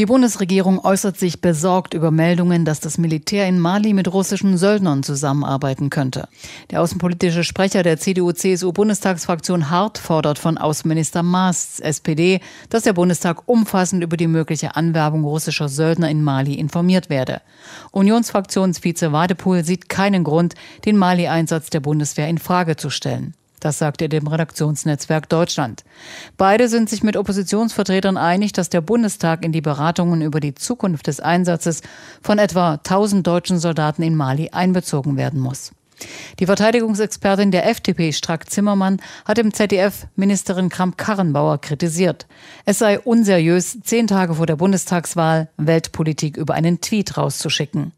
Die Bundesregierung äußert sich besorgt über Meldungen, dass das Militär in Mali mit russischen Söldnern zusammenarbeiten könnte. Der außenpolitische Sprecher der CDU-CSU-Bundestagsfraktion Hart fordert von Außenminister Maas, SPD, dass der Bundestag umfassend über die mögliche Anwerbung russischer Söldner in Mali informiert werde. Unionsfraktionsvize Wadepool sieht keinen Grund, den Mali-Einsatz der Bundeswehr in Frage zu stellen. Das sagt er dem Redaktionsnetzwerk Deutschland. Beide sind sich mit Oppositionsvertretern einig, dass der Bundestag in die Beratungen über die Zukunft des Einsatzes von etwa 1000 deutschen Soldaten in Mali einbezogen werden muss. Die Verteidigungsexpertin der FDP, Strack Zimmermann, hat im ZDF Ministerin Kramp-Karrenbauer kritisiert. Es sei unseriös, zehn Tage vor der Bundestagswahl Weltpolitik über einen Tweet rauszuschicken.